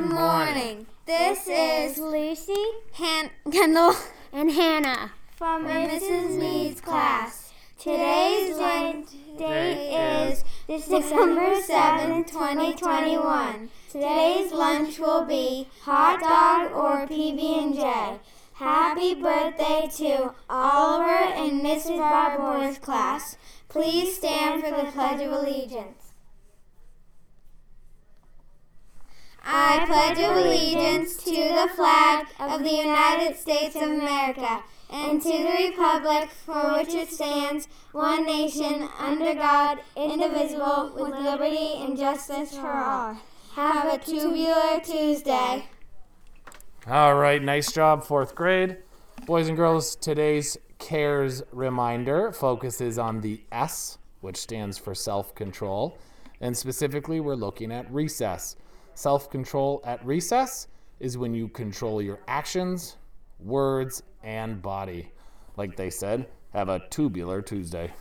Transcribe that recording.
Good morning. This is Lucy, Han- Kendall, and Hannah from Mrs. Meade's class. Today's date is December 7, 2021. Today's lunch will be hot dog or PB&J. Happy birthday to Oliver and Mrs. Barbour's class. Please stand for the Pledge of Allegiance. Pledge of allegiance to the flag of the United States of America and to the republic for which it stands, one nation, under God, indivisible, with liberty and justice for all. Have a tubular Tuesday. All right, nice job, fourth grade. Boys and girls, today's CARES reminder focuses on the S, which stands for self control. And specifically, we're looking at recess. Self control at recess is when you control your actions, words, and body. Like they said, have a tubular Tuesday.